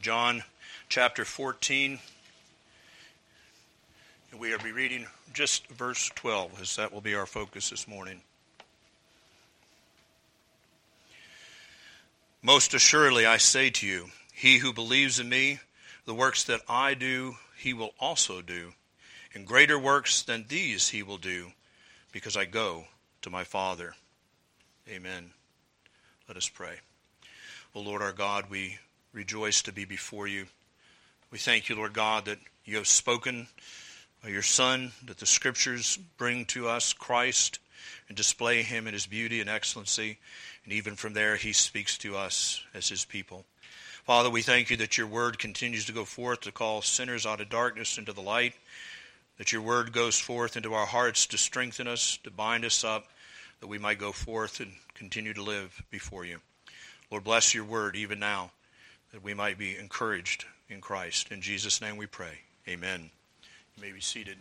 John chapter 14. And we will be reading just verse 12, as that will be our focus this morning. Most assuredly, I say to you, he who believes in me, the works that I do, he will also do. And greater works than these he will do, because I go to my Father. Amen. Let us pray. O Lord our God, we rejoice to be before you. We thank you, Lord God, that you have spoken of your Son, that the Scriptures bring to us Christ and display him in his beauty and excellency. And even from there, he speaks to us as his people. Father, we thank you that your word continues to go forth to call sinners out of darkness into the light, that your word goes forth into our hearts to strengthen us, to bind us up, that we might go forth and continue to live before you. Lord, bless your word even now, that we might be encouraged in Christ. In Jesus' name we pray. Amen. You may be seated.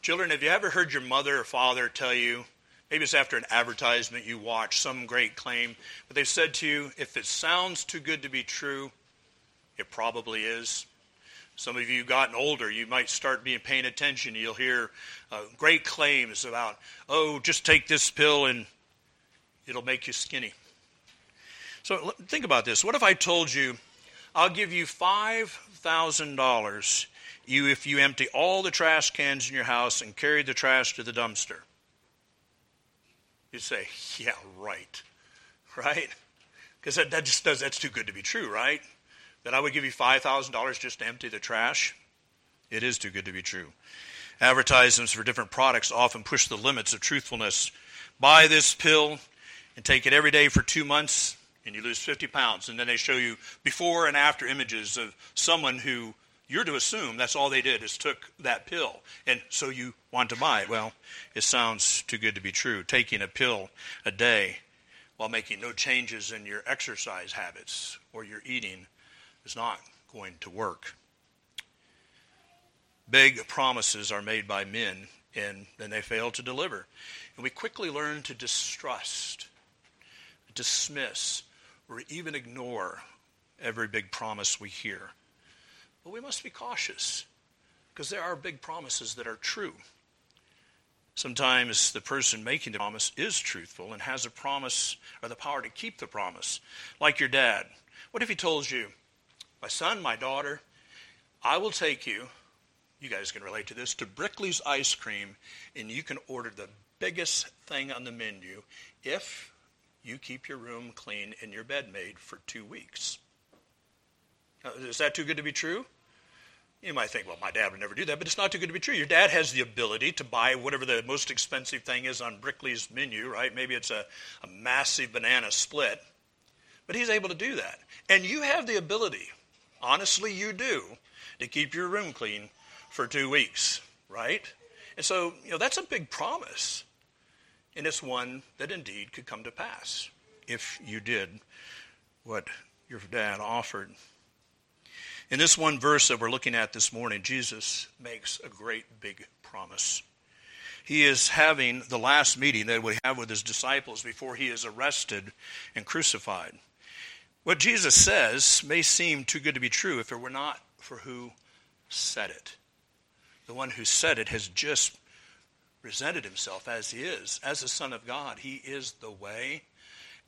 Children, have you ever heard your mother or father tell you, maybe it's after an advertisement you watch, some great claim, but they've said to you, if it sounds too good to be true, it probably is. Some of you gotten older, you might start being paying attention. You'll hear uh, great claims about, oh, just take this pill and it'll make you skinny. So think about this. What if I told you, I'll give you $5,000 you if you empty all the trash cans in your house and carry the trash to the dumpster? You'd say, yeah, right. Right? Because that, that just does, that's too good to be true, right? That I would give you $5,000 just to empty the trash? It is too good to be true. Advertisements for different products often push the limits of truthfulness. Buy this pill and take it every day for two months, and you lose 50 pounds. And then they show you before and after images of someone who you're to assume that's all they did is took that pill. And so you want to buy it. Well, it sounds too good to be true. Taking a pill a day while making no changes in your exercise habits or your eating is not going to work. Big promises are made by men and then they fail to deliver. And we quickly learn to distrust, dismiss, or even ignore every big promise we hear. But we must be cautious because there are big promises that are true. Sometimes the person making the promise is truthful and has a promise or the power to keep the promise, like your dad. What if he told you, My son, my daughter, I will take you, you guys can relate to this, to Brickley's Ice Cream, and you can order the biggest thing on the menu if you keep your room clean and your bed made for two weeks. Now, is that too good to be true? You might think, well, my dad would never do that, but it's not too good to be true. Your dad has the ability to buy whatever the most expensive thing is on Brickley's menu, right? Maybe it's a, a massive banana split, but he's able to do that. And you have the ability, honestly, you do, to keep your room clean for two weeks, right? And so, you know, that's a big promise. And it's one that indeed could come to pass if you did what your dad offered. In this one verse that we're looking at this morning, Jesus makes a great big promise. He is having the last meeting that he would have with his disciples before he is arrested and crucified. What Jesus says may seem too good to be true if it were not for who said it. The one who said it has just presented himself as he is, as the Son of God. He is the way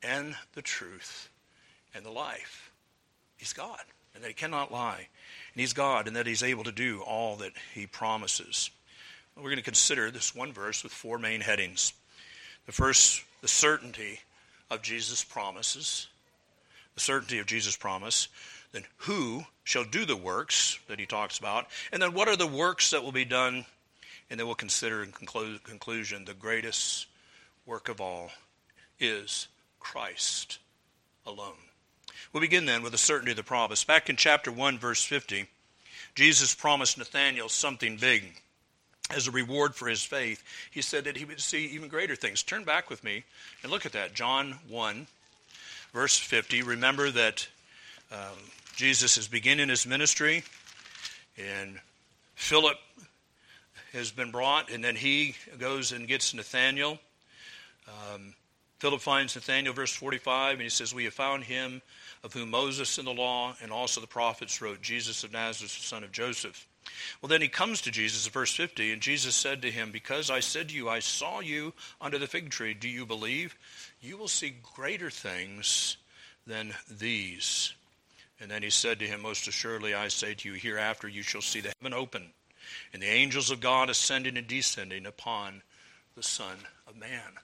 and the truth and the life. He's God and that he cannot lie. And he's God, and that he's able to do all that he promises. We're going to consider this one verse with four main headings. The first, the certainty of Jesus' promises, certainty of Jesus' promise. Then, who shall do the works that he talks about? And then, what are the works that will be done? And then we'll consider in conclu- conclusion the greatest work of all is Christ alone. We'll begin then with the certainty of the promise. Back in chapter 1, verse 50, Jesus promised Nathanael something big as a reward for his faith. He said that he would see even greater things. Turn back with me and look at that. John 1, verse 50. Remember that um, Jesus is beginning his ministry, and Philip has been brought, and then he goes and gets Nathanael. Um, Philip finds Nathanael, verse 45, and he says, We have found him of whom Moses in the law and also the prophets wrote, Jesus of Nazareth, the son of Joseph. Well, then he comes to Jesus, verse 50, and Jesus said to him, Because I said to you, I saw you under the fig tree, do you believe? You will see greater things than these. And then he said to him, Most assuredly I say to you, hereafter you shall see the heaven open, and the angels of God ascending and descending upon the Son of Man.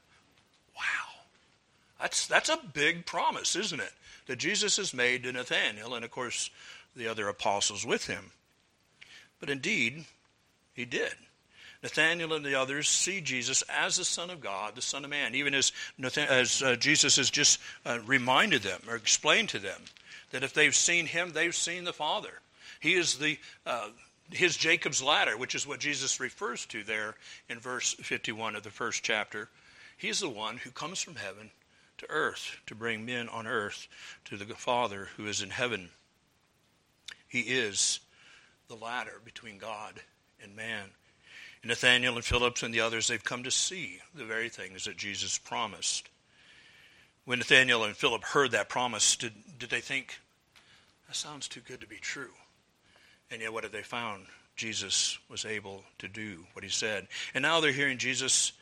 Wow. That's, that's a big promise, isn't it? That Jesus has made to Nathanael and, of course, the other apostles with him. But indeed, he did. Nathanael and the others see Jesus as the Son of God, the Son of Man, even as, as uh, Jesus has just uh, reminded them or explained to them that if they've seen him, they've seen the Father. He is the uh, his Jacob's ladder, which is what Jesus refers to there in verse 51 of the first chapter. He's the one who comes from heaven to earth to bring men on earth to the Father who is in heaven. He is the ladder between God and man. And Nathanael and Philip and the others, they've come to see the very things that Jesus promised. When Nathanael and Philip heard that promise, did, did they think, that sounds too good to be true? And yet, what have they found? Jesus was able to do what he said. And now they're hearing Jesus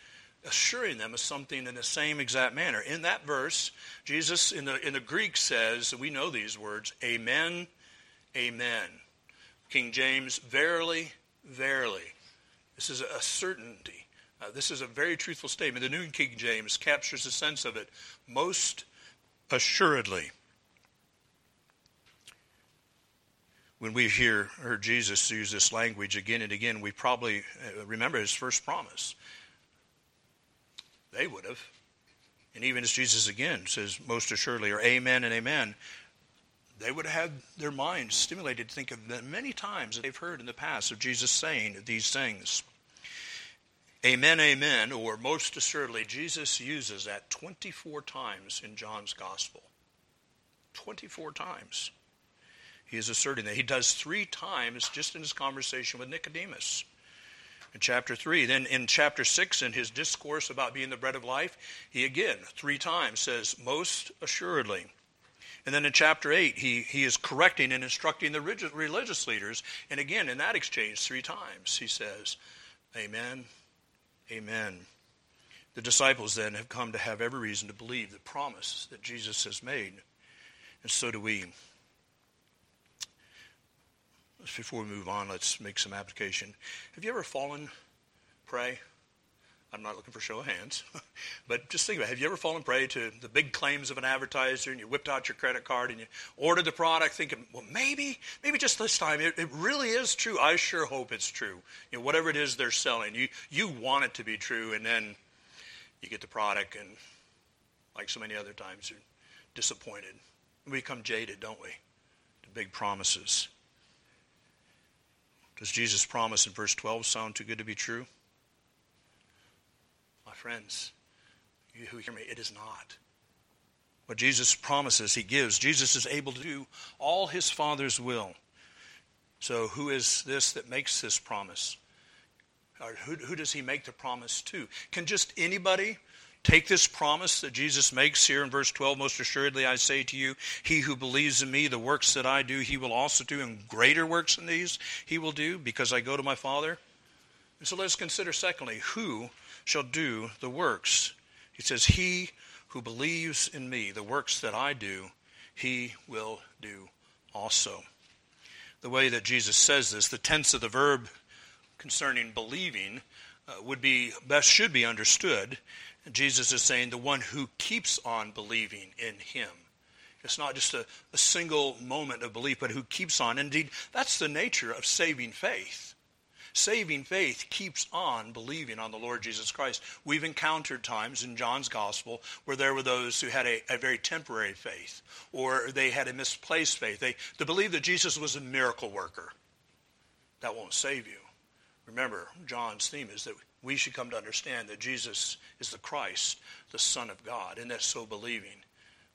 assuring them of something in the same exact manner. In that verse, Jesus in the, in the Greek says, we know these words, Amen, Amen. King James, verily, verily. This is a certainty. Uh, this is a very truthful statement. The New King James captures the sense of it most assuredly. When we hear heard Jesus use this language again and again, we probably uh, remember his first promise. They would have. And even as Jesus again says, most assuredly, or amen and amen, they would have had their minds stimulated to think of the many times that they've heard in the past of Jesus saying these things. Amen, amen, or most assuredly, Jesus uses that 24 times in John's Gospel. 24 times. He is asserting that. He does three times just in his conversation with Nicodemus in chapter 3. Then in chapter 6, in his discourse about being the bread of life, he again, three times, says, Most assuredly. And then in chapter 8, he, he is correcting and instructing the religious leaders. And again, in that exchange, three times, he says, Amen, Amen. The disciples then have come to have every reason to believe the promise that Jesus has made. And so do we. Before we move on, let's make some application. Have you ever fallen prey I'm not looking for show of hands, but just think about it. Have you ever fallen prey to the big claims of an advertiser and you whipped out your credit card and you ordered the product thinking, well, maybe, maybe just this time it, it really is true. I sure hope it's true. You know, whatever it is they're selling, you, you want it to be true, and then you get the product, and like so many other times, you're disappointed. We become jaded, don't we, to big promises. Does Jesus' promise in verse 12 sound too good to be true? Friends, you who hear me, it is not. What Jesus promises, he gives. Jesus is able to do all his Father's will. So, who is this that makes this promise? Or who, who does he make the promise to? Can just anybody take this promise that Jesus makes here in verse 12? Most assuredly, I say to you, he who believes in me, the works that I do, he will also do, and greater works than these he will do, because I go to my Father. And so let's consider, secondly, who shall do the works. He says, He who believes in me, the works that I do, he will do also. The way that Jesus says this, the tense of the verb concerning believing uh, would be best should be understood. Jesus is saying the one who keeps on believing in him. It's not just a, a single moment of belief, but who keeps on. Indeed, that's the nature of saving faith. Saving faith keeps on believing on the Lord Jesus Christ. We've encountered times in John's gospel where there were those who had a, a very temporary faith or they had a misplaced faith. They, they believed that Jesus was a miracle worker. That won't save you. Remember, John's theme is that we should come to understand that Jesus is the Christ, the Son of God, and that so believing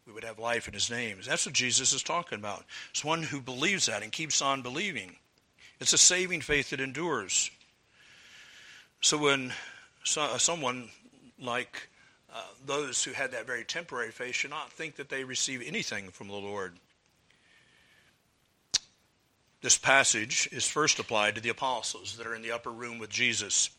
we would have life in his name. That's what Jesus is talking about. It's one who believes that and keeps on believing. It's a saving faith that endures. So when so, uh, someone like uh, those who had that very temporary faith should not think that they receive anything from the Lord. This passage is first applied to the apostles that are in the upper room with Jesus.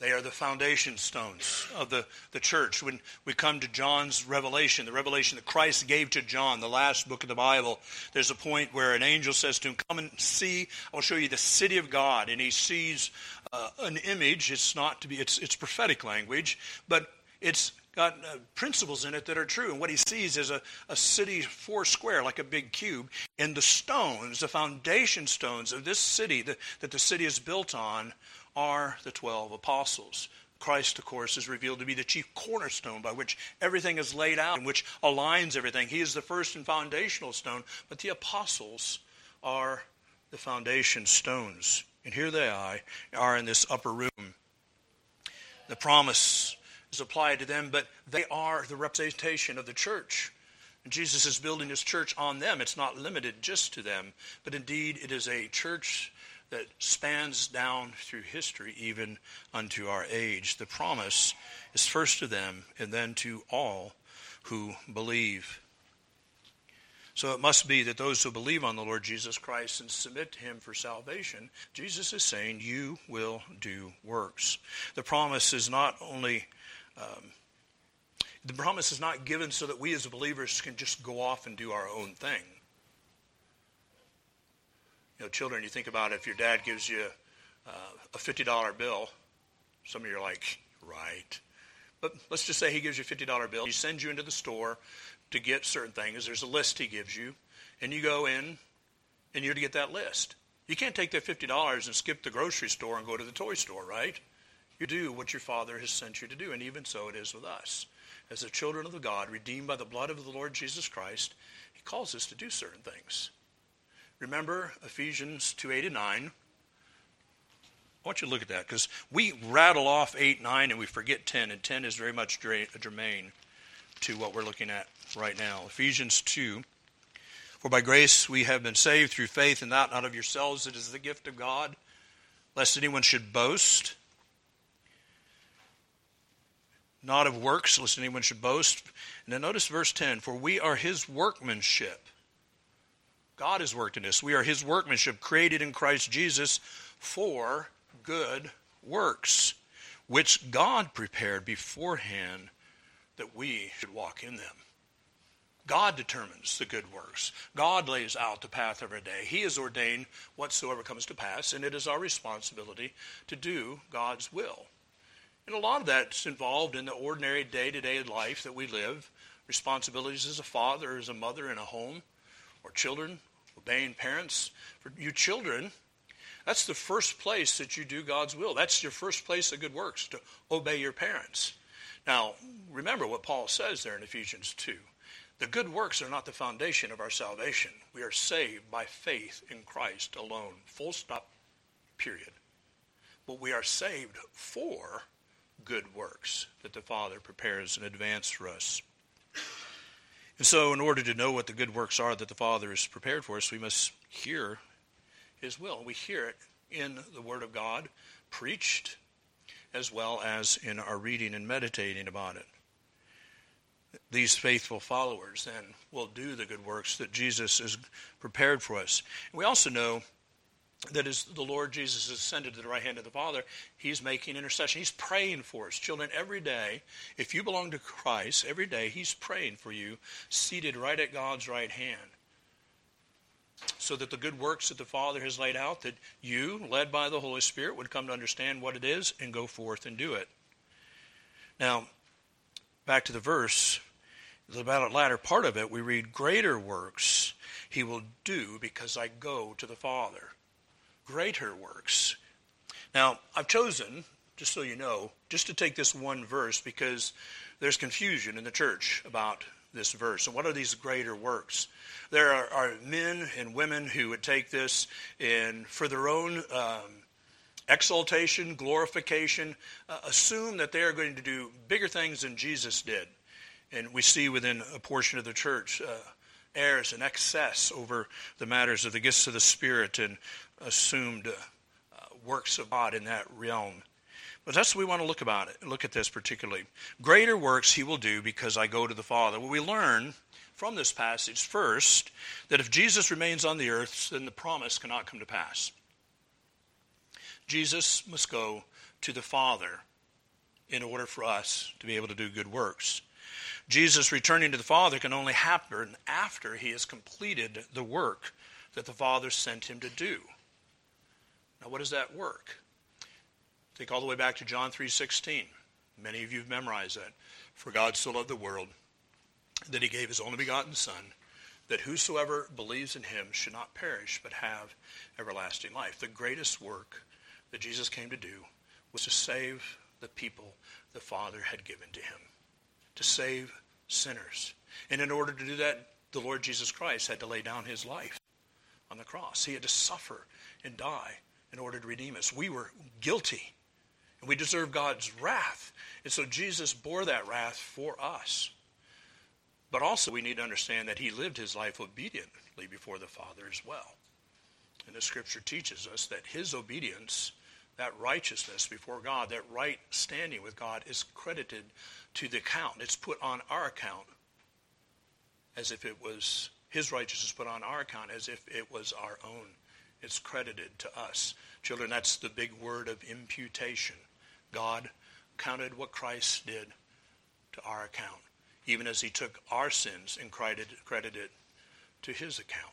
They are the foundation stones of the, the church. When we come to John's revelation, the revelation that Christ gave to John, the last book of the Bible, there's a point where an angel says to him, Come and see, I'll show you the city of God. And he sees uh, an image. It's not to be, it's, it's prophetic language, but it's got uh, principles in it that are true. And what he sees is a, a city four square, like a big cube. And the stones, the foundation stones of this city that, that the city is built on, are the 12 apostles. Christ, of course, is revealed to be the chief cornerstone by which everything is laid out and which aligns everything. He is the first and foundational stone, but the apostles are the foundation stones. And here they are in this upper room. The promise is applied to them, but they are the representation of the church. And Jesus is building his church on them. It's not limited just to them, but indeed it is a church that spans down through history, even unto our age. The promise is first to them and then to all who believe. So it must be that those who believe on the Lord Jesus Christ and submit to him for salvation, Jesus is saying, You will do works. The promise is not only um, the promise is not given so that we as believers can just go off and do our own thing. You know, children, you think about if your dad gives you uh, a $50 bill, some of you are like, right. But let's just say he gives you a $50 bill. He sends you into the store to get certain things. There's a list he gives you, and you go in and you're to get that list. You can't take that $50 and skip the grocery store and go to the toy store, right? You do what your Father has sent you to do, and even so it is with us. As the children of the God, redeemed by the blood of the Lord Jesus Christ, He calls us to do certain things. Remember Ephesians 2 8 and 9. I want you to look at that because we rattle off 8, 9, and we forget 10, and 10 is very much germane to what we're looking at right now. Ephesians 2 For by grace we have been saved through faith, and that not of yourselves, it is the gift of God, lest anyone should boast not of works, lest anyone should boast. And then notice verse 10 For we are his workmanship. God has worked in us. We are his workmanship, created in Christ Jesus for good works, which God prepared beforehand that we should walk in them. God determines the good works. God lays out the path of our day. He has ordained whatsoever comes to pass, and it is our responsibility to do God's will. And a lot of that's involved in the ordinary day to day life that we live responsibilities as a father, as a mother in a home, or children, obeying parents. For you children, that's the first place that you do God's will. That's your first place of good works, to obey your parents. Now, remember what Paul says there in Ephesians 2. The good works are not the foundation of our salvation. We are saved by faith in Christ alone. Full stop, period. But we are saved for good works that the Father prepares in advance for us. And so, in order to know what the good works are that the Father has prepared for us, we must hear His will. We hear it in the Word of God, preached, as well as in our reading and meditating about it. These faithful followers then will do the good works that Jesus has prepared for us. we also know that is the Lord Jesus ascended to the right hand of the Father, He's making intercession. He's praying for us. Children, every day, if you belong to Christ, every day He's praying for you, seated right at God's right hand. So that the good works that the Father has laid out, that you, led by the Holy Spirit, would come to understand what it is and go forth and do it. Now, back to the verse, the latter part of it, we read, Greater works he will do because I go to the Father greater works. Now, I've chosen, just so you know, just to take this one verse because there's confusion in the church about this verse. And what are these greater works? There are, are men and women who would take this and, for their own um, exaltation, glorification, uh, assume that they are going to do bigger things than Jesus did. And we see within a portion of the church uh, airs and excess over the matters of the gifts of the Spirit and assumed uh, works of God in that realm. But that's what we want to look about it. Look at this particularly. Greater works he will do because I go to the Father. Well, we learn from this passage first that if Jesus remains on the earth, then the promise cannot come to pass. Jesus must go to the Father in order for us to be able to do good works. Jesus returning to the Father can only happen after he has completed the work that the Father sent him to do. Now, what does that work? Think all the way back to John 3:16. Many of you have memorized that. For God so loved the world that he gave his only begotten Son, that whosoever believes in him should not perish but have everlasting life. The greatest work that Jesus came to do was to save the people the Father had given to him, to save sinners. And in order to do that, the Lord Jesus Christ had to lay down his life on the cross. He had to suffer and die in order to redeem us. We were guilty, and we deserve God's wrath. And so Jesus bore that wrath for us. But also, we need to understand that he lived his life obediently before the Father as well. And the scripture teaches us that his obedience that righteousness before God, that right standing with God is credited to the account. It's put on our account as if it was his righteousness put on our account as if it was our own. It's credited to us. Children, that's the big word of imputation. God counted what Christ did to our account, even as he took our sins and credited, credited to his account.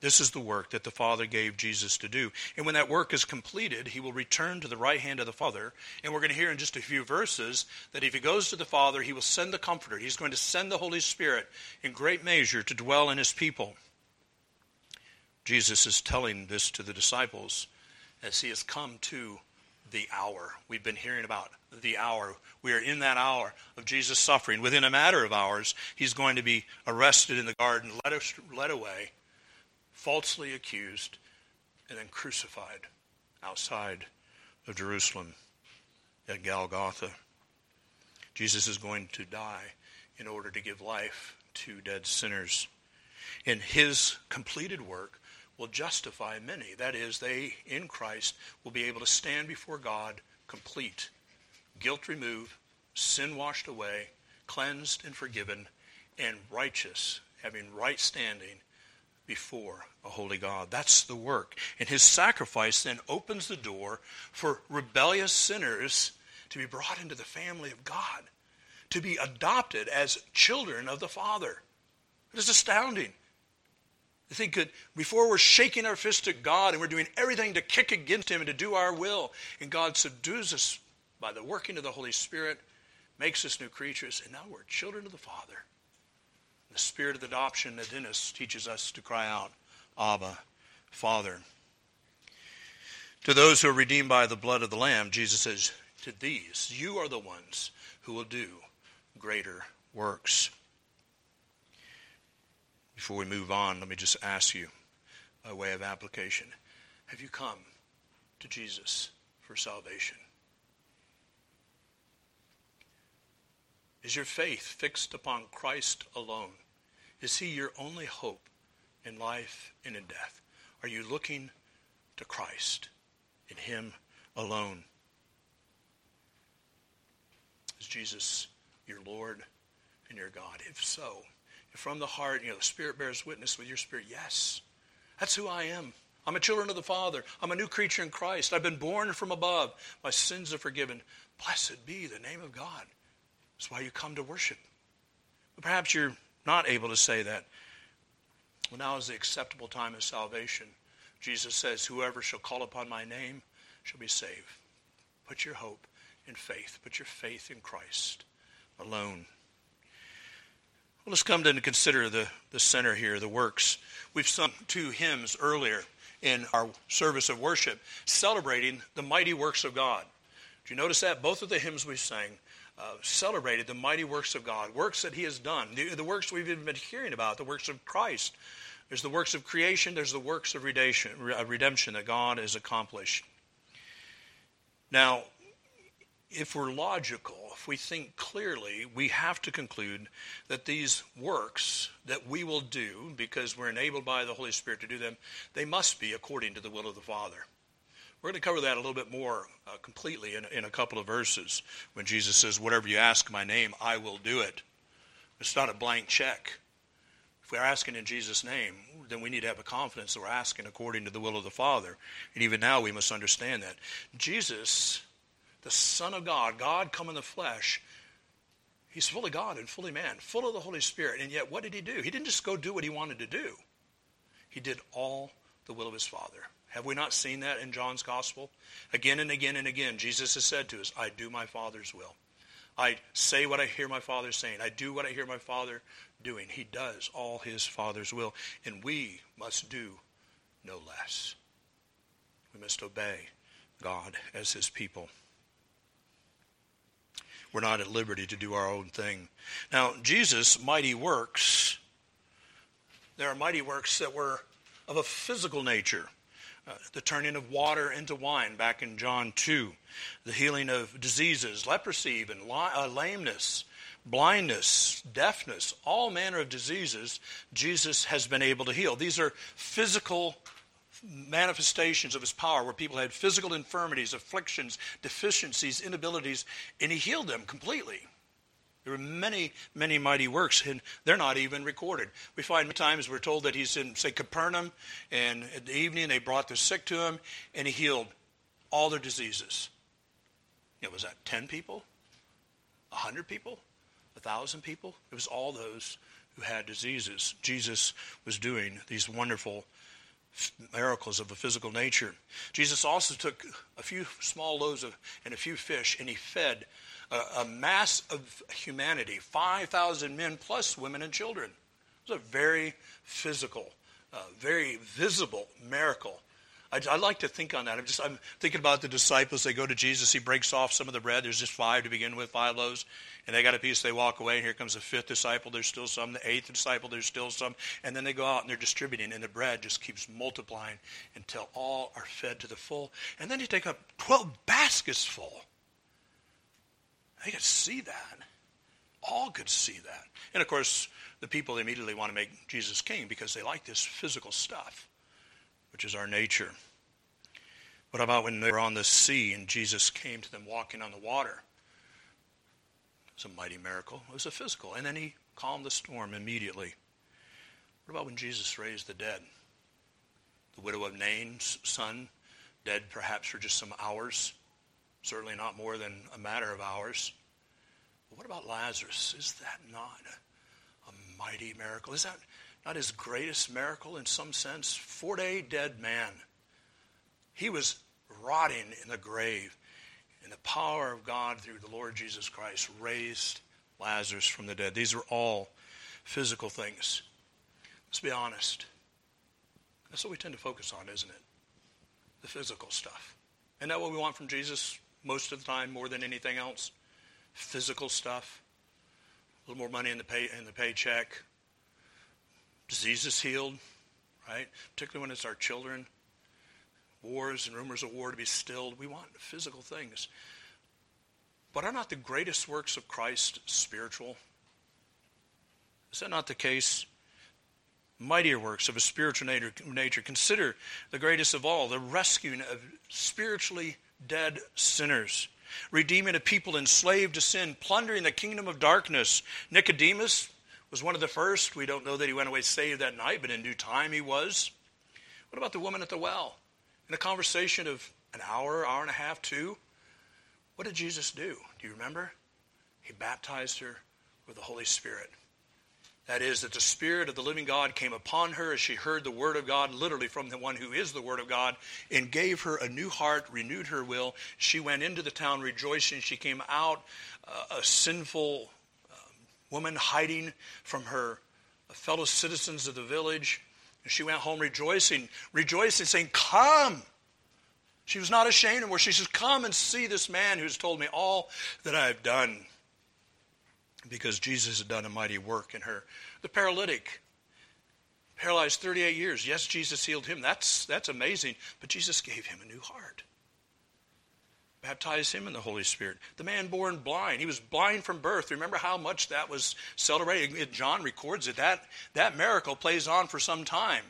This is the work that the Father gave Jesus to do. And when that work is completed, he will return to the right hand of the Father. And we're going to hear in just a few verses that if he goes to the Father, he will send the Comforter. He's going to send the Holy Spirit in great measure to dwell in his people. Jesus is telling this to the disciples as he has come to the hour. We've been hearing about the hour. We are in that hour of Jesus suffering. Within a matter of hours, he's going to be arrested in the garden, led, led away falsely accused, and then crucified outside of Jerusalem at Golgotha. Jesus is going to die in order to give life to dead sinners. In his completed work will justify many. That is, they in Christ will be able to stand before God complete, guilt removed, sin washed away, cleansed and forgiven, and righteous, having right standing before a holy God. That's the work. And his sacrifice then opens the door for rebellious sinners to be brought into the family of God, to be adopted as children of the Father. It is astounding. Think that before we're shaking our fist at God and we're doing everything to kick against Him and to do our will, and God subdues us by the working of the Holy Spirit, makes us new creatures, and now we're children of the Father. The spirit of adoption that in us teaches us to cry out, Abba, Father. To those who are redeemed by the blood of the Lamb, Jesus says, To these, you are the ones who will do greater works. Before we move on, let me just ask you, by way of application, have you come to Jesus for salvation? Is your faith fixed upon Christ alone? Is he your only hope in life and in death? Are you looking to Christ, in him alone? Is Jesus your Lord and your God? If so, from the heart, you know, the Spirit bears witness with your spirit, yes, that's who I am. I'm a children of the Father. I'm a new creature in Christ. I've been born from above. My sins are forgiven. Blessed be the name of God. That's why you come to worship. But Perhaps you're not able to say that. Well, now is the acceptable time of salvation. Jesus says, Whoever shall call upon my name shall be saved. Put your hope in faith. Put your faith in Christ alone. Well, let's come to consider the, the center here, the works. We've sung two hymns earlier in our service of worship celebrating the mighty works of God. Do you notice that? Both of the hymns we sang uh, celebrated the mighty works of God, works that He has done, the, the works we've been hearing about, the works of Christ. There's the works of creation, there's the works of redemption, redemption that God has accomplished. Now, if we're logical, if we think clearly, we have to conclude that these works that we will do, because we're enabled by the Holy Spirit to do them, they must be according to the will of the Father. We're going to cover that a little bit more uh, completely in, in a couple of verses when Jesus says, Whatever you ask my name, I will do it. It's not a blank check. If we're asking in Jesus' name, then we need to have a confidence that we're asking according to the will of the Father. And even now we must understand that. Jesus, the Son of God, God come in the flesh, he's fully God and fully man, full of the Holy Spirit. And yet, what did he do? He didn't just go do what he wanted to do, he did all the will of his Father. Have we not seen that in John's Gospel? Again and again and again, Jesus has said to us, I do my Father's will. I say what I hear my Father saying. I do what I hear my Father doing. He does all his Father's will, and we must do no less. We must obey God as his people. We're not at liberty to do our own thing. Now, Jesus' mighty works, there are mighty works that were of a physical nature. Uh, the turning of water into wine back in John 2, the healing of diseases, leprosy, even uh, lameness, blindness, deafness, all manner of diseases Jesus has been able to heal. These are physical manifestations of his power where people had physical infirmities, afflictions, deficiencies, inabilities, and he healed them completely. There were many, many mighty works, and they're not even recorded. We find many times we're told that he's in, say, Capernaum, and in the evening they brought the sick to him, and he healed all their diseases. You know, was that 10 people? 100 people? 1,000 people? It was all those who had diseases. Jesus was doing these wonderful miracles of a physical nature. Jesus also took a few small loaves of, and a few fish, and he fed a, a mass of humanity 5,000 men plus women and children. It was a very physical, uh, very visible miracle. I, I, like to think on that. I'm just I'm thinking about the disciples. They go to Jesus. He breaks off some of the bread. There's just five to begin with, five loaves, and they got a piece. They walk away. And here comes the fifth disciple. There's still some. The eighth disciple. There's still some. And then they go out and they're distributing, and the bread just keeps multiplying until all are fed to the full. And then you take up twelve baskets full. They could see that. All could see that. And of course, the people immediately want to make Jesus king because they like this physical stuff, which is our nature. What about when they were on the sea and Jesus came to them walking on the water? It was a mighty miracle. It was a physical. And then he calmed the storm immediately. What about when Jesus raised the dead? The widow of Nain's son, dead perhaps for just some hours certainly not more than a matter of hours. But what about Lazarus? Is that not a, a mighty miracle? Is that not his greatest miracle in some sense? Four day dead man. He was rotting in the grave. And the power of God through the Lord Jesus Christ raised Lazarus from the dead. These are all physical things. Let's be honest. That's what we tend to focus on, isn't it? The physical stuff. Isn't that what we want from Jesus? most of the time more than anything else. Physical stuff, a little more money in the pay in the paycheck. Diseases healed, right? Particularly when it's our children. Wars and rumors of war to be stilled. We want physical things. But are not the greatest works of Christ spiritual? Is that not the case? Mightier works of a spiritual nature. Consider the greatest of all, the rescuing of spiritually dead sinners, redeeming a people enslaved to sin, plundering the kingdom of darkness. Nicodemus was one of the first. We don't know that he went away saved that night, but in due time he was. What about the woman at the well? In a conversation of an hour, hour and a half, two, what did Jesus do? Do you remember? He baptized her with the Holy Spirit. That is, that the Spirit of the living God came upon her as she heard the Word of God, literally from the one who is the Word of God, and gave her a new heart, renewed her will. She went into the town rejoicing. She came out uh, a sinful woman hiding from her fellow citizens of the village. And she went home rejoicing, rejoicing, saying, Come. She was not ashamed her. She says, Come and see this man who's told me all that I have done because Jesus had done a mighty work in her. The paralytic, paralyzed 38 years. Yes, Jesus healed him. That's, that's amazing. But Jesus gave him a new heart. Baptized him in the Holy Spirit. The man born blind, he was blind from birth. Remember how much that was celebrated? John records it. That, that miracle plays on for some time.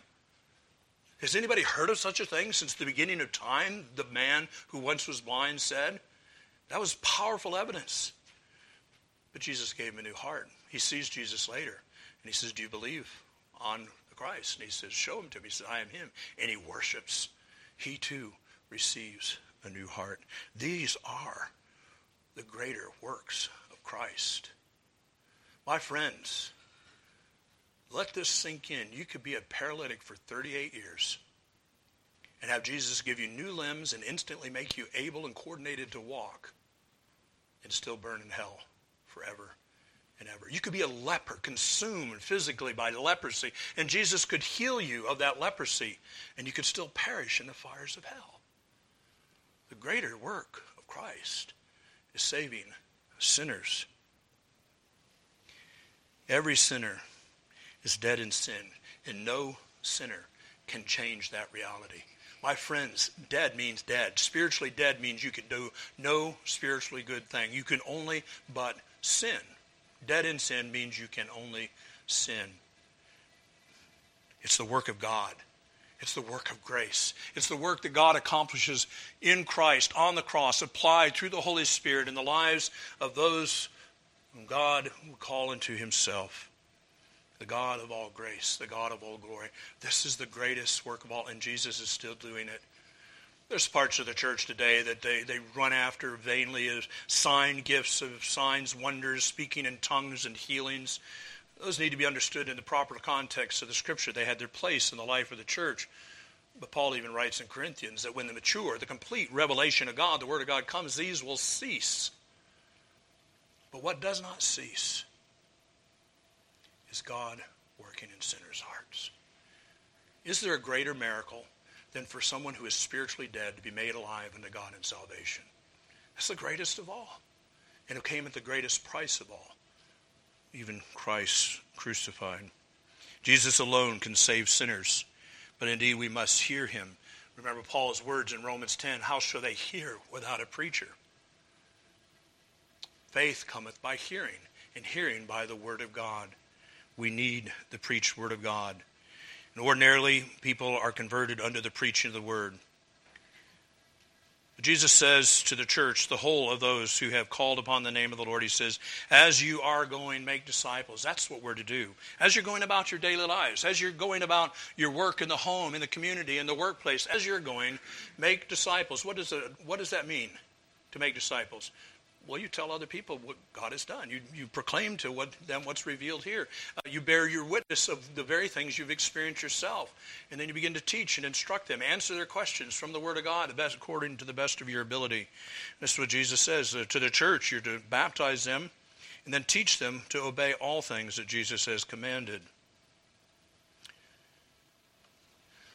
Has anybody heard of such a thing since the beginning of time? The man who once was blind said. That was powerful evidence. But Jesus gave him a new heart. He sees Jesus later, and he says, Do you believe on the Christ? And he says, Show him to me. He says, I am him. And he worships. He too receives a new heart. These are the greater works of Christ. My friends, let this sink in. You could be a paralytic for 38 years and have Jesus give you new limbs and instantly make you able and coordinated to walk and still burn in hell forever and ever. You could be a leper, consumed physically by leprosy, and Jesus could heal you of that leprosy, and you could still perish in the fires of hell. Greater work of Christ is saving sinners. Every sinner is dead in sin, and no sinner can change that reality. My friends, dead means dead. Spiritually dead means you can do no spiritually good thing. You can only but sin. Dead in sin means you can only sin. It's the work of God. It's the work of grace. It's the work that God accomplishes in Christ on the cross, applied through the Holy Spirit in the lives of those whom God will call into himself the God of all grace, the God of all glory. This is the greatest work of all, and Jesus is still doing it. There's parts of the church today that they, they run after vainly as sign gifts of signs, wonders, speaking in tongues, and healings. Those need to be understood in the proper context of the Scripture. They had their place in the life of the church. But Paul even writes in Corinthians that when the mature, the complete revelation of God, the Word of God comes, these will cease. But what does not cease is God working in sinners' hearts. Is there a greater miracle than for someone who is spiritually dead to be made alive unto God in salvation? That's the greatest of all. And it came at the greatest price of all, even Christ crucified. Jesus alone can save sinners, but indeed we must hear him. Remember Paul's words in Romans 10 How shall they hear without a preacher? Faith cometh by hearing, and hearing by the word of God. We need the preached word of God. And ordinarily, people are converted under the preaching of the word. Jesus says to the church, the whole of those who have called upon the name of the Lord, he says, as you are going, make disciples. That's what we're to do. As you're going about your daily lives, as you're going about your work in the home, in the community, in the workplace, as you're going, make disciples. What does, it, what does that mean, to make disciples? Well, you tell other people what God has done. You, you proclaim to what, them what's revealed here. Uh, you bear your witness of the very things you've experienced yourself. And then you begin to teach and instruct them, answer their questions from the Word of God best, according to the best of your ability. This is what Jesus says uh, to the church. You're to baptize them and then teach them to obey all things that Jesus has commanded.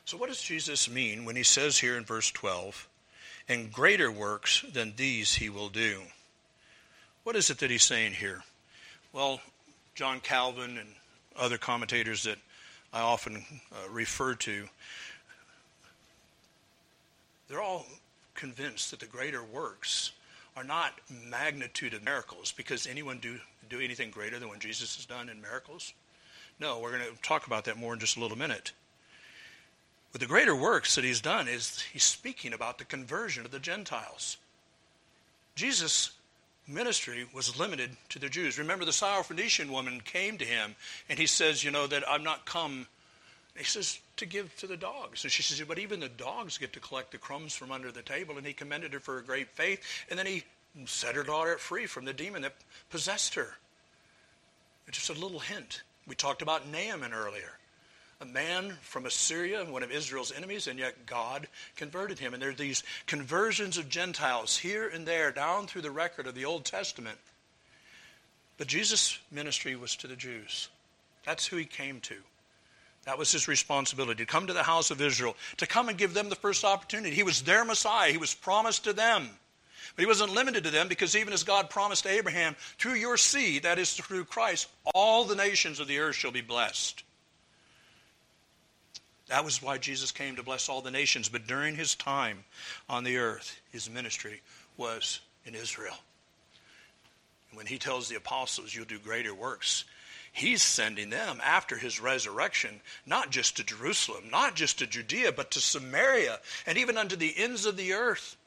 So, what does Jesus mean when he says here in verse 12, and greater works than these he will do? What is it that he's saying here? Well, John Calvin and other commentators that I often uh, refer to, they're all convinced that the greater works are not magnitude of miracles because anyone do do anything greater than what Jesus has done in miracles? No, we're going to talk about that more in just a little minute. But the greater works that he's done is he's speaking about the conversion of the Gentiles. Jesus ministry was limited to the Jews. Remember, the Syrophoenician woman came to him, and he says, You know, that I've not come, he says, to give to the dogs. And she says, But even the dogs get to collect the crumbs from under the table. And he commended her for her great faith. And then he set her daughter free from the demon that possessed her. Just a little hint. We talked about Naaman earlier a man from Assyria, one of Israel's enemies, and yet God converted him. And there are these conversions of Gentiles here and there down through the record of the Old Testament. But Jesus' ministry was to the Jews. That's who he came to. That was his responsibility to come to the house of Israel, to come and give them the first opportunity. He was their Messiah, he was promised to them. But he wasn't limited to them because even as God promised to Abraham, through your seed, that is through Christ, all the nations of the earth shall be blessed. That was why Jesus came to bless all the nations. But during his time on the earth, his ministry was in Israel. when he tells the apostles, You'll do greater works, He's sending them after his resurrection, not just to Jerusalem, not just to Judea, but to Samaria and even unto the ends of the earth.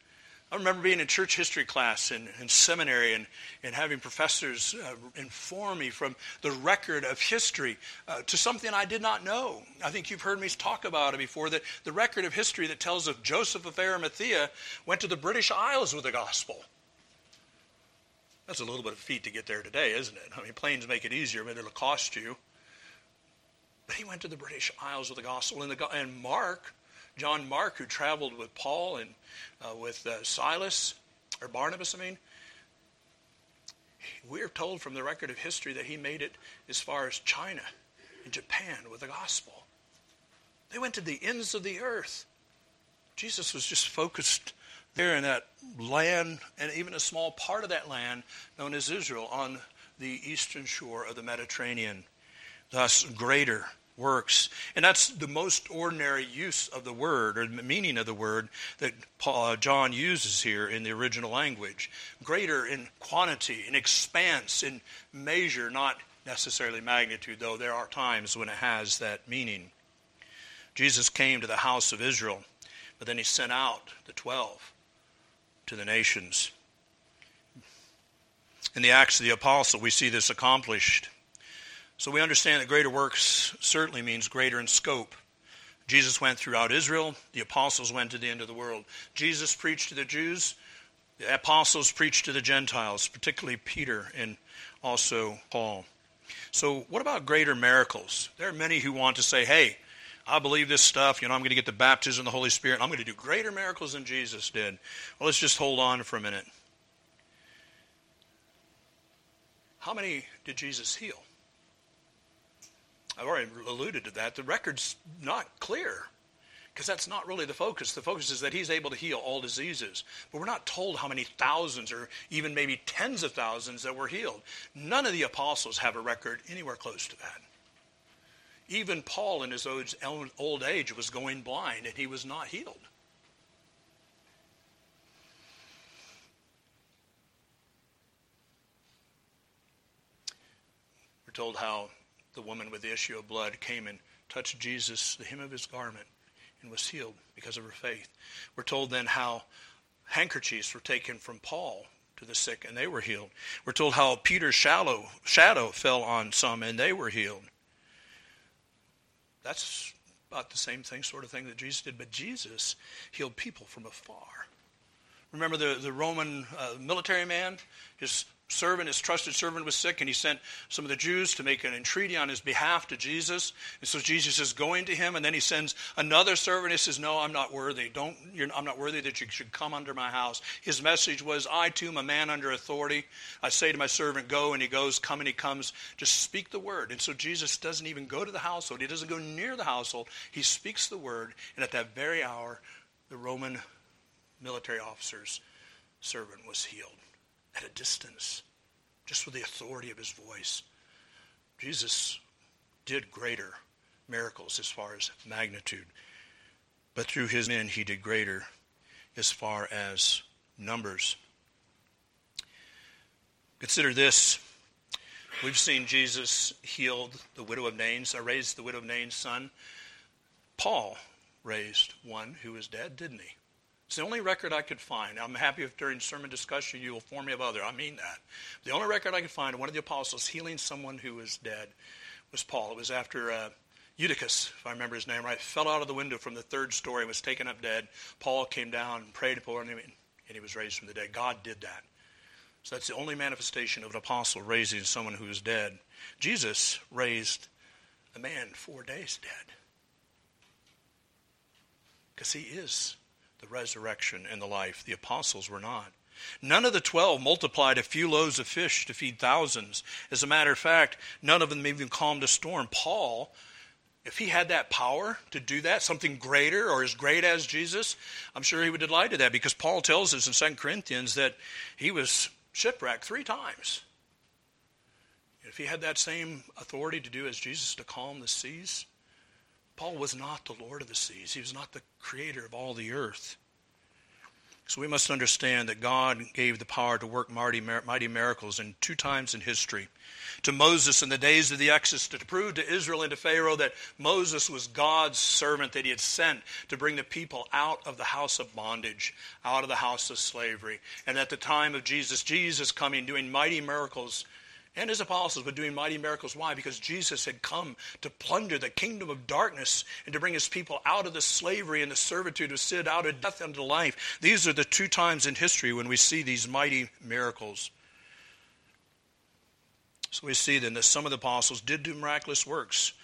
I remember being in church history class in, in seminary and, and having professors uh, inform me from the record of history uh, to something I did not know. I think you've heard me talk about it before that the record of history that tells of Joseph of Arimathea went to the British Isles with the gospel. That's a little bit of a feat to get there today, isn't it? I mean, planes make it easier, but it'll cost you. But he went to the British Isles with the gospel. And, the, and Mark, John Mark, who traveled with Paul and uh, with uh, Silas, or Barnabas, I mean, we're told from the record of history that he made it as far as China and Japan with the gospel. They went to the ends of the earth. Jesus was just focused there in that land, and even a small part of that land known as Israel on the eastern shore of the Mediterranean. Thus, greater works. And that's the most ordinary use of the word or the meaning of the word that Paul, uh, John uses here in the original language. Greater in quantity, in expanse, in measure, not necessarily magnitude, though there are times when it has that meaning. Jesus came to the house of Israel, but then he sent out the twelve to the nations. In the Acts of the Apostle, we see this accomplished. So we understand that greater works certainly means greater in scope. Jesus went throughout Israel, the apostles went to the end of the world. Jesus preached to the Jews, the apostles preached to the Gentiles, particularly Peter and also Paul. So, what about greater miracles? There are many who want to say, hey, I believe this stuff. You know, I'm going to get the baptism of the Holy Spirit. I'm going to do greater miracles than Jesus did. Well, let's just hold on for a minute. How many did Jesus heal? I've already alluded to that. The record's not clear because that's not really the focus. The focus is that he's able to heal all diseases. But we're not told how many thousands or even maybe tens of thousands that were healed. None of the apostles have a record anywhere close to that. Even Paul, in his old age, was going blind and he was not healed. We're told how the woman with the issue of blood came and touched Jesus, the hem of his garment, and was healed because of her faith. We're told then how handkerchiefs were taken from Paul to the sick and they were healed. We're told how Peter's shadow, shadow fell on some and they were healed. That's about the same thing, sort of thing that Jesus did, but Jesus healed people from afar. Remember the, the Roman uh, military man? His servant, his trusted servant, was sick, and he sent some of the Jews to make an entreaty on his behalf to Jesus. And so Jesus is going to him, and then he sends another servant. He says, "No, I'm not worthy. Don't. I'm not worthy that you should come under my house." His message was, "I too am a man under authority. I say to my servant, go, and he goes. Come, and he comes. Just speak the word." And so Jesus doesn't even go to the household. He doesn't go near the household. He speaks the word, and at that very hour, the Roman military officer's servant was healed at a distance, just with the authority of his voice. Jesus did greater miracles as far as magnitude, but through his men he did greater as far as numbers. Consider this. We've seen Jesus healed the widow of Nain's, or uh, raised the widow of Nain's son. Paul raised one who was dead, didn't he? It's the only record I could find. I'm happy if during sermon discussion you will inform me of other. I mean that. The only record I could find of one of the apostles healing someone who was dead was Paul. It was after uh, Eutychus, if I remember his name right, fell out of the window from the third story, and was taken up dead. Paul came down and prayed for him, and he was raised from the dead. God did that. So that's the only manifestation of an apostle raising someone who is dead. Jesus raised a man four days dead. Because he is the resurrection and the life. The apostles were not. None of the twelve multiplied a few loaves of fish to feed thousands. As a matter of fact, none of them even calmed a storm. Paul, if he had that power to do that, something greater or as great as Jesus, I'm sure he would delight to that because Paul tells us in 2 Corinthians that he was shipwrecked three times. If he had that same authority to do as Jesus to calm the seas, Paul was not the Lord of the seas, he was not the creator of all the earth. So we must understand that God gave the power to work mighty, mighty miracles in two times in history. To Moses in the days of the Exodus to prove to Israel and to Pharaoh that Moses was God's servant that he had sent to bring the people out of the house of bondage, out of the house of slavery. And at the time of Jesus, Jesus coming doing mighty miracles and his apostles were doing mighty miracles. Why? Because Jesus had come to plunder the kingdom of darkness and to bring his people out of the slavery and the servitude of sin, out of death unto life. These are the two times in history when we see these mighty miracles. So we see then that some of the apostles did do miraculous works,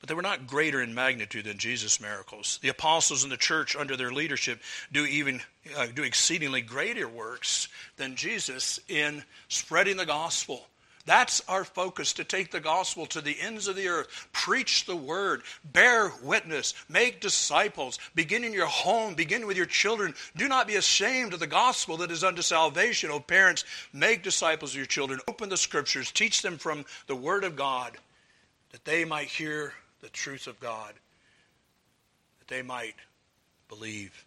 but they were not greater in magnitude than Jesus' miracles. The apostles in the church under their leadership do even uh, do exceedingly greater works than Jesus in spreading the gospel that's our focus to take the gospel to the ends of the earth. Preach the word. Bear witness. Make disciples. Begin in your home. Begin with your children. Do not be ashamed of the gospel that is unto salvation. O parents, make disciples of your children. Open the scriptures. Teach them from the word of God that they might hear the truth of God, that they might believe.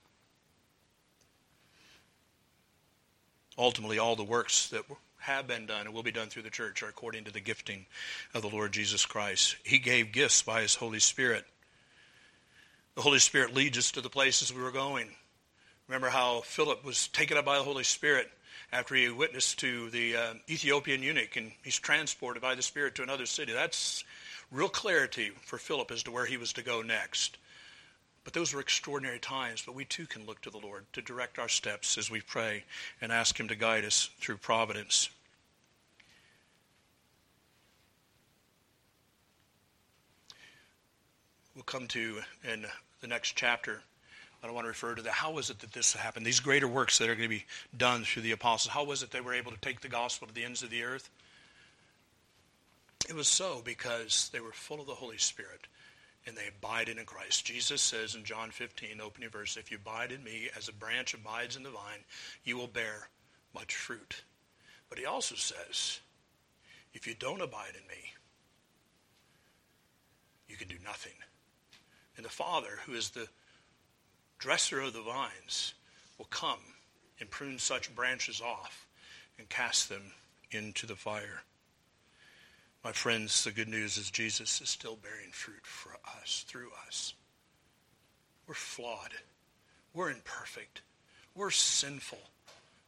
Ultimately, all the works that have been done and will be done through the church are according to the gifting of the Lord Jesus Christ. He gave gifts by His Holy Spirit. The Holy Spirit leads us to the places we were going. Remember how Philip was taken up by the Holy Spirit after he witnessed to the uh, Ethiopian eunuch and he's transported by the Spirit to another city. That's real clarity for Philip as to where he was to go next. But those were extraordinary times, but we too can look to the Lord to direct our steps as we pray and ask Him to guide us through providence. We'll come to in the next chapter. I don't want to refer to that. How was it that this happened? These greater works that are going to be done through the apostles. How was it they were able to take the gospel to the ends of the earth? It was so because they were full of the Holy Spirit and they abide in Christ. Jesus says in John 15, opening verse, If you abide in me as a branch abides in the vine, you will bear much fruit. But he also says, If you don't abide in me, you can do nothing. And the Father, who is the dresser of the vines, will come and prune such branches off and cast them into the fire. My friends, the good news is Jesus is still bearing fruit for us, through us. We're flawed. We're imperfect. We're sinful.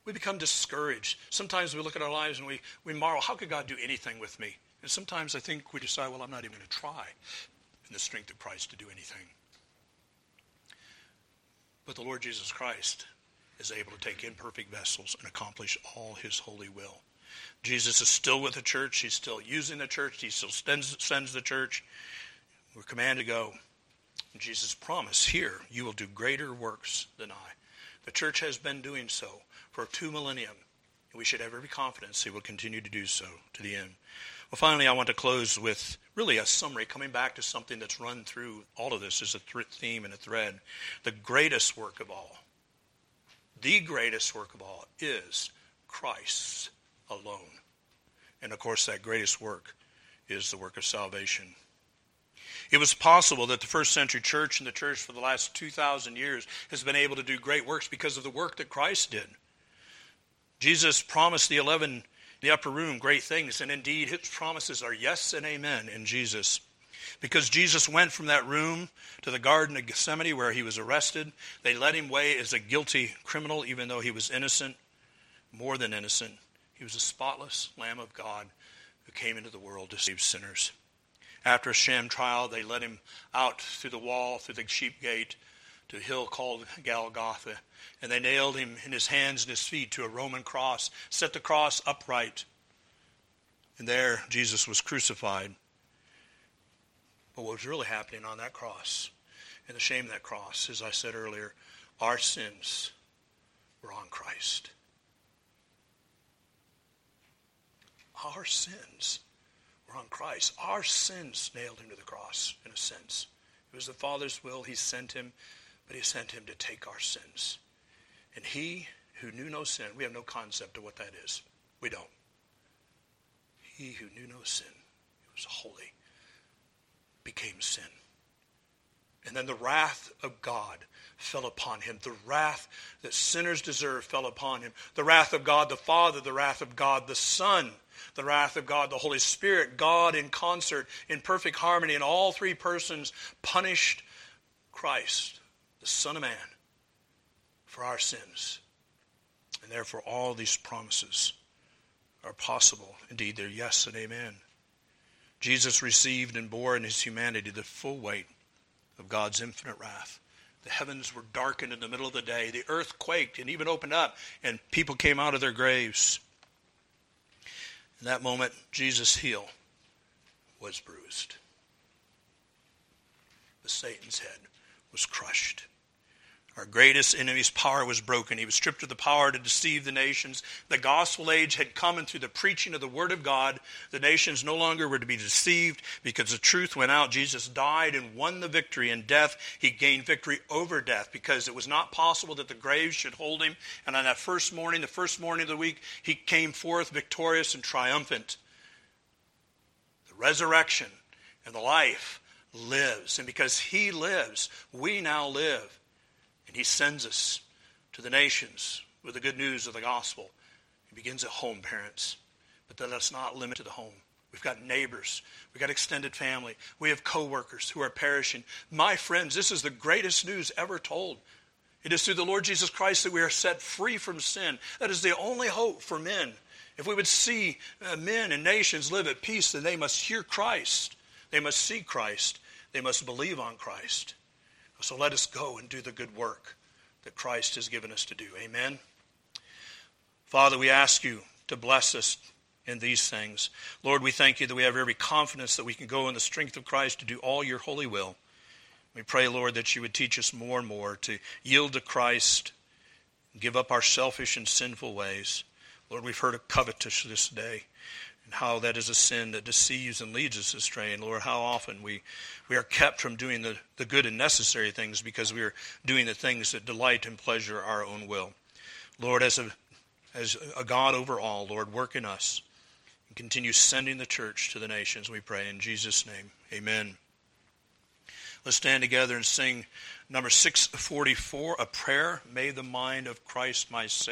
We become discouraged. Sometimes we look at our lives and we, we marvel, how could God do anything with me? And sometimes I think we decide, well, I'm not even going to try in the strength of Christ to do anything. But the Lord Jesus Christ is able to take imperfect vessels and accomplish all his holy will. Jesus is still with the church. He's still using the church. He still sends, sends the church. We're commanded to go. Jesus promised here, you will do greater works than I. The church has been doing so for two millennium. We should have every confidence he will continue to do so to the end. Well, finally, I want to close with really a summary, coming back to something that's run through all of this as a th- theme and a thread. The greatest work of all, the greatest work of all, is Christ's alone. And of course, that greatest work is the work of salvation. It was possible that the first century church and the church for the last 2,000 years has been able to do great works because of the work that Christ did. Jesus promised the 11 in the upper room great things, and indeed his promises are yes and amen in Jesus. Because Jesus went from that room to the Garden of Gethsemane where he was arrested, they led him away as a guilty criminal, even though he was innocent, more than innocent. He was a spotless Lamb of God who came into the world to save sinners. After a sham trial, they led him out through the wall, through the sheep gate, to a hill called Golgotha, and they nailed him in his hands and his feet to a Roman cross, set the cross upright. And there Jesus was crucified. But what was really happening on that cross, and the shame of that cross, as I said earlier, our sins were on Christ. Our sins were on Christ. Our sins nailed him to the cross, in a sense. It was the Father's will. He sent him, but he sent him to take our sins. And he who knew no sin, we have no concept of what that is. We don't. He who knew no sin, he was holy, became sin And then the wrath of God fell upon him. The wrath that sinners deserve fell upon him. The wrath of God the Father, the wrath of God the Son, the wrath of God the Holy Spirit, God in concert, in perfect harmony, and all three persons punished Christ, the Son of Man, for our sins. And therefore, all these promises are possible. Indeed, they're yes and amen. Jesus received and bore in his humanity the full weight of God's infinite wrath. The heavens were darkened in the middle of the day. The earth quaked and even opened up, and people came out of their graves. In that moment, Jesus' heel was bruised. But Satan's head was crushed. Our greatest enemy's power was broken. He was stripped of the power to deceive the nations. The gospel age had come, and through the preaching of the word of God, the nations no longer were to be deceived because the truth went out. Jesus died and won the victory in death. He gained victory over death because it was not possible that the grave should hold him. And on that first morning, the first morning of the week, he came forth victorious and triumphant. The resurrection and the life lives. And because he lives, we now live. And he sends us to the nations with the good news of the gospel. It begins at home, parents. But then let's not limit to the home. We've got neighbors. We've got extended family. We have coworkers who are perishing. My friends, this is the greatest news ever told. It is through the Lord Jesus Christ that we are set free from sin. That is the only hope for men. If we would see uh, men and nations live at peace, then they must hear Christ. They must see Christ. They must believe on Christ. So let us go and do the good work that Christ has given us to do. Amen. Father, we ask you to bless us in these things. Lord, we thank you that we have every confidence that we can go in the strength of Christ to do all your holy will. We pray, Lord, that you would teach us more and more to yield to Christ, give up our selfish and sinful ways. Lord, we've heard of covetous this day and how that is a sin that deceives and leads us astray. And Lord, how often we, we are kept from doing the, the good and necessary things because we are doing the things that delight and pleasure our own will. Lord, as a, as a God over all, Lord, work in us and continue sending the church to the nations, we pray. In Jesus' name, amen. Let's stand together and sing number 644, a prayer, May the mind of Christ my Savior.